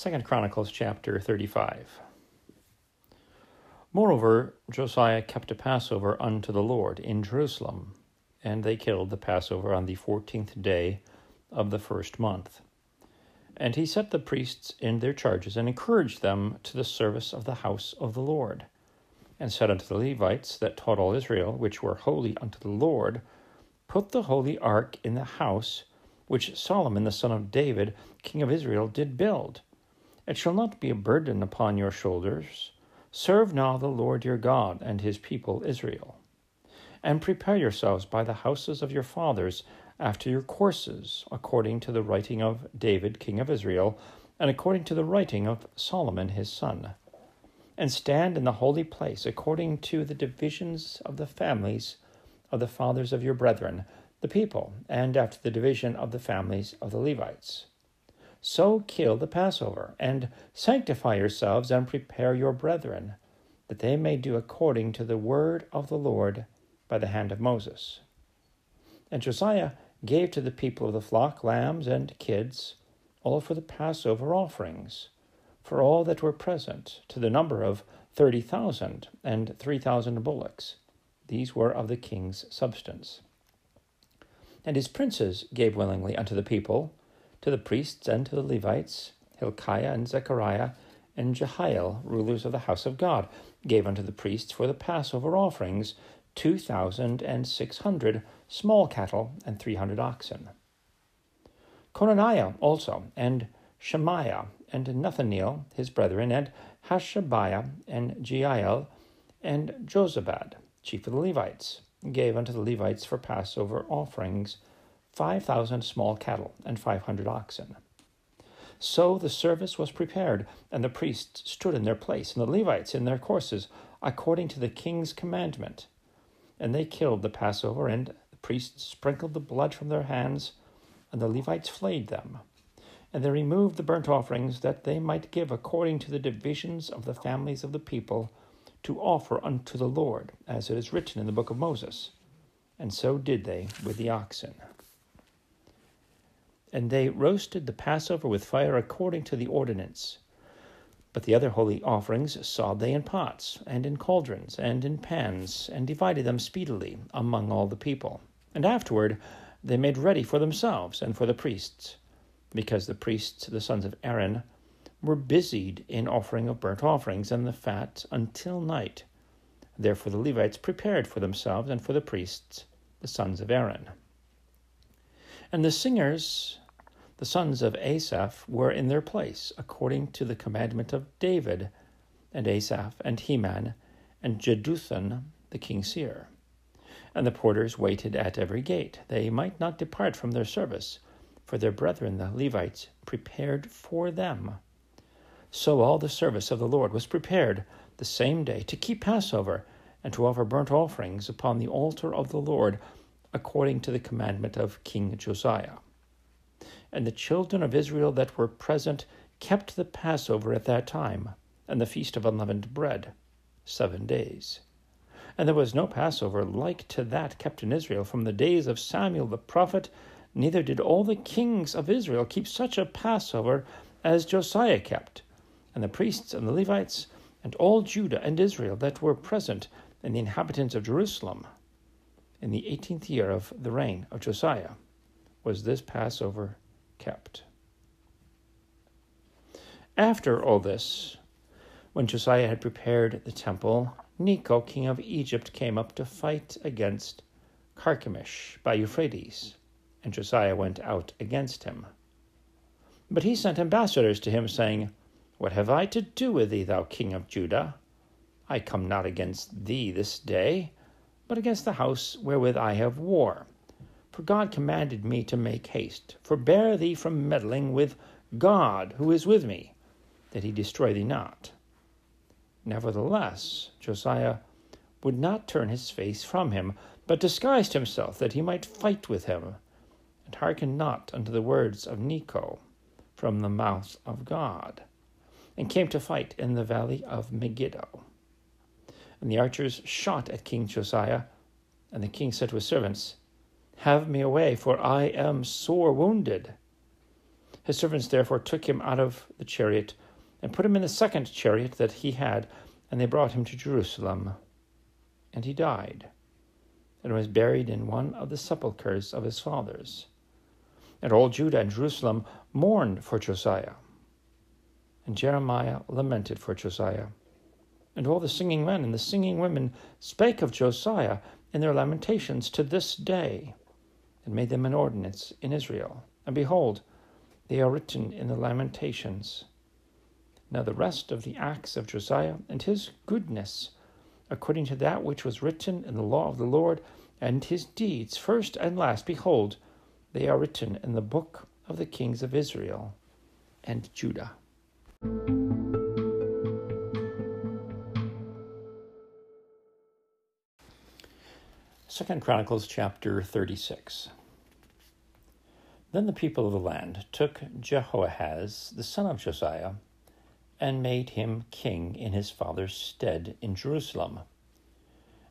Second Chronicles chapter 35. Moreover, Josiah kept a Passover unto the Lord in Jerusalem, and they killed the Passover on the fourteenth day of the first month. And he set the priests in their charges, and encouraged them to the service of the house of the Lord, and said unto the Levites that taught all Israel, which were holy unto the Lord, Put the holy ark in the house which Solomon the son of David, king of Israel, did build. It shall not be a burden upon your shoulders. Serve now the Lord your God and his people Israel. And prepare yourselves by the houses of your fathers after your courses, according to the writing of David king of Israel, and according to the writing of Solomon his son. And stand in the holy place according to the divisions of the families of the fathers of your brethren, the people, and after the division of the families of the Levites. So kill the Passover, and sanctify yourselves, and prepare your brethren, that they may do according to the word of the Lord by the hand of Moses. And Josiah gave to the people of the flock lambs and kids, all for the Passover offerings, for all that were present, to the number of thirty thousand, and three thousand bullocks. These were of the king's substance. And his princes gave willingly unto the people, to the priests and to the Levites, Hilkiah and Zechariah and Jehiel, rulers of the house of God, gave unto the priests for the Passover offerings two thousand and six hundred small cattle and three hundred oxen. Conaniah also, and Shemaiah, and Nethaneel, his brethren, and Hashabiah, and Jeiel, and Jozabad, chief of the Levites, gave unto the Levites for Passover offerings five thousand small cattle and five hundred oxen. So the service was prepared, and the priests stood in their place, and the Levites in their courses, according to the king's commandment. And they killed the Passover, and the priests sprinkled the blood from their hands, and the Levites flayed them. And they removed the burnt offerings, that they might give according to the divisions of the families of the people, to offer unto the Lord, as it is written in the book of Moses. And so did they with the oxen. And they roasted the Passover with fire according to the ordinance. But the other holy offerings sawed they in pots, and in cauldrons, and in pans, and divided them speedily among all the people. And afterward they made ready for themselves and for the priests, because the priests, the sons of Aaron, were busied in offering of burnt offerings and the fat until night. Therefore the Levites prepared for themselves and for the priests, the sons of Aaron. And the singers, the sons of Asaph, were in their place, according to the commandment of David, and Asaph, and Heman, and Jeduthun, the king's seer. And the porters waited at every gate. They might not depart from their service, for their brethren the Levites prepared for them. So all the service of the Lord was prepared the same day to keep Passover and to offer burnt offerings upon the altar of the Lord according to the commandment of King Josiah. And the children of Israel that were present kept the Passover at that time, and the feast of unleavened bread, seven days. And there was no Passover like to that kept in Israel from the days of Samuel the prophet, neither did all the kings of Israel keep such a Passover as Josiah kept and the priests and the Levites, and all Judah and Israel that were present, and the inhabitants of Jerusalem. In the eighteenth year of the reign of Josiah was this Passover kept. After all this, when Josiah had prepared the temple, Necho, king of Egypt, came up to fight against Carchemish by Euphrates, and Josiah went out against him. But he sent ambassadors to him, saying, what have I to do with thee, thou king of Judah? I come not against thee this day, but against the house wherewith I have war. For God commanded me to make haste. Forbear thee from meddling with God, who is with me, that he destroy thee not. Nevertheless, Josiah would not turn his face from him, but disguised himself that he might fight with him, and hearkened not unto the words of Necho from the mouth of God and came to fight in the valley of Megiddo. And the archers shot at King Josiah, and the king said to his servants, Have me away, for I am sore wounded. His servants therefore took him out of the chariot and put him in the second chariot that he had, and they brought him to Jerusalem. And he died, and was buried in one of the sepulchres of his fathers. And all Judah and Jerusalem mourned for Josiah. And Jeremiah lamented for Josiah. And all the singing men and the singing women spake of Josiah in their lamentations to this day, and made them an ordinance in Israel. And behold, they are written in the lamentations. Now the rest of the acts of Josiah and his goodness, according to that which was written in the law of the Lord, and his deeds, first and last, behold, they are written in the book of the kings of Israel and Judah. Second Chronicles chapter 36. Then the people of the land took Jehoahaz, the son of Josiah, and made him king in his father's stead in Jerusalem.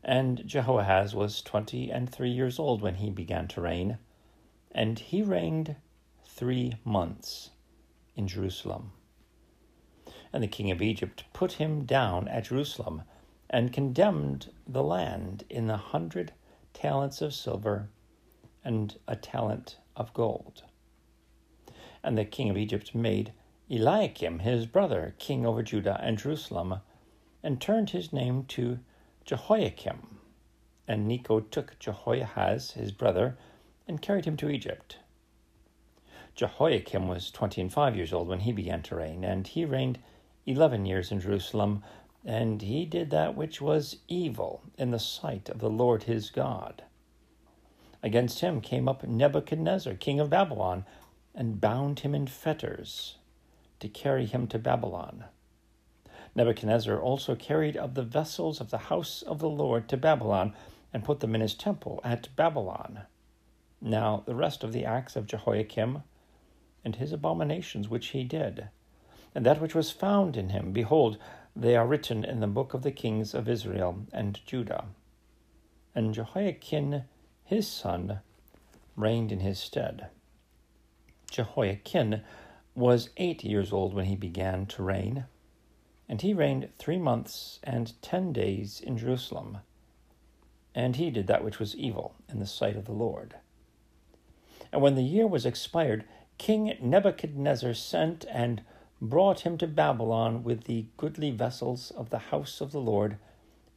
And Jehoahaz was twenty and three years old when he began to reign, and he reigned three months in Jerusalem. And the king of Egypt put him down at Jerusalem, and condemned the land in the hundred talents of silver and a talent of gold. And the king of Egypt made Eliakim his brother king over Judah and Jerusalem, and turned his name to Jehoiakim. And Necho took Jehoahaz his brother and carried him to Egypt. Jehoiakim was twenty and five years old when he began to reign, and he reigned eleven years in Jerusalem, and he did that which was evil in the sight of the Lord his God. Against him came up Nebuchadnezzar, king of Babylon, and bound him in fetters to carry him to Babylon. Nebuchadnezzar also carried of the vessels of the house of the Lord to Babylon, and put them in his temple at Babylon. Now the rest of the acts of Jehoiakim, and his abominations which he did, and that which was found in him, behold, they are written in the book of the kings of Israel and Judah. And Jehoiachin his son reigned in his stead. Jehoiachin was eight years old when he began to reign, and he reigned three months and ten days in Jerusalem. And he did that which was evil in the sight of the Lord. And when the year was expired, King Nebuchadnezzar sent and brought him to Babylon with the goodly vessels of the house of the Lord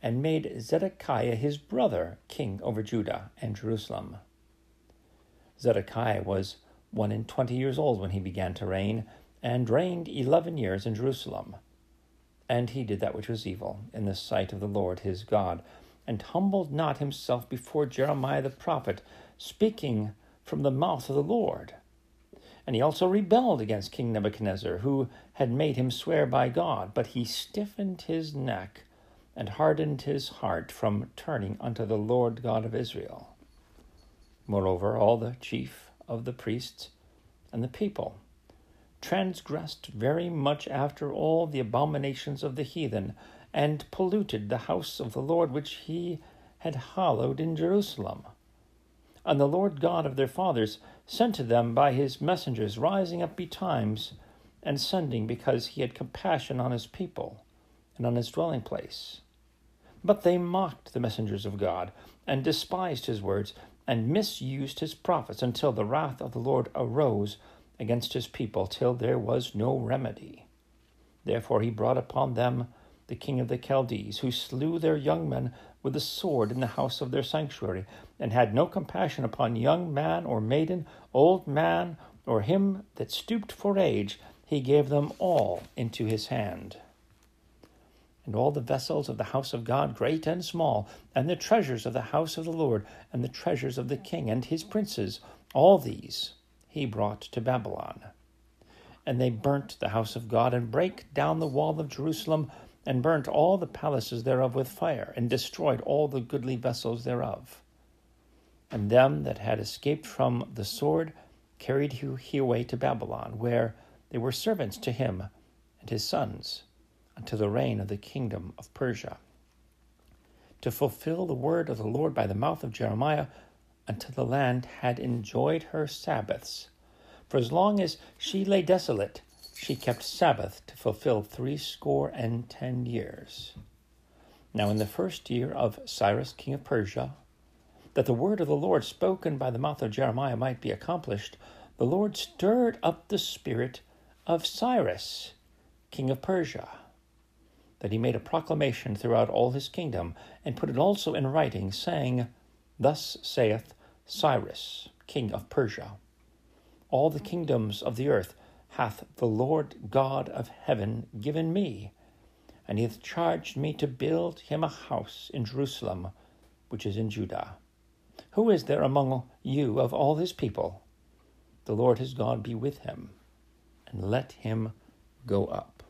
and made Zedekiah his brother king over Judah and Jerusalem. Zedekiah was one and twenty years old when he began to reign, and reigned eleven years in Jerusalem. And he did that which was evil in the sight of the Lord his God, and humbled not himself before Jeremiah the prophet, speaking from the mouth of the Lord. And he also rebelled against King Nebuchadnezzar, who had made him swear by God, but he stiffened his neck and hardened his heart from turning unto the Lord God of Israel. Moreover, all the chief of the priests and the people transgressed very much after all the abominations of the heathen, and polluted the house of the Lord which he had hallowed in Jerusalem. And the Lord God of their fathers sent to them by his messengers, rising up betimes and sending because he had compassion on his people and on his dwelling place. But they mocked the messengers of God, and despised his words, and misused his prophets, until the wrath of the Lord arose against his people, till there was no remedy. Therefore he brought upon them the king of the Chaldees, who slew their young men with the sword in the house of their sanctuary, and had no compassion upon young man or maiden, old man, or him that stooped for age, he gave them all into his hand and all the vessels of the house of God, great and small, and the treasures of the house of the Lord, and the treasures of the king and his princes, all these he brought to Babylon. And they burnt the house of God, and brake down the wall of Jerusalem, and burnt all the palaces thereof with fire, and destroyed all the goodly vessels thereof. And them that had escaped from the sword carried he away to Babylon, where they were servants to him and his sons unto the reign of the kingdom of Persia, to fulfill the word of the Lord by the mouth of Jeremiah, until the land had enjoyed her Sabbaths, For as long as she lay desolate, she kept Sabbath to fulfill threescore and ten years. Now, in the first year of Cyrus, king of Persia, that the word of the Lord spoken by the mouth of Jeremiah might be accomplished, the Lord stirred up the spirit of Cyrus, king of Persia, that he made a proclamation throughout all his kingdom, and put it also in writing, saying, Thus saith Cyrus, king of Persia All the kingdoms of the earth hath the Lord God of heaven given me, and he hath charged me to build him a house in Jerusalem, which is in Judah. Who is there among you of all his people? The Lord his God be with him, and let him go up.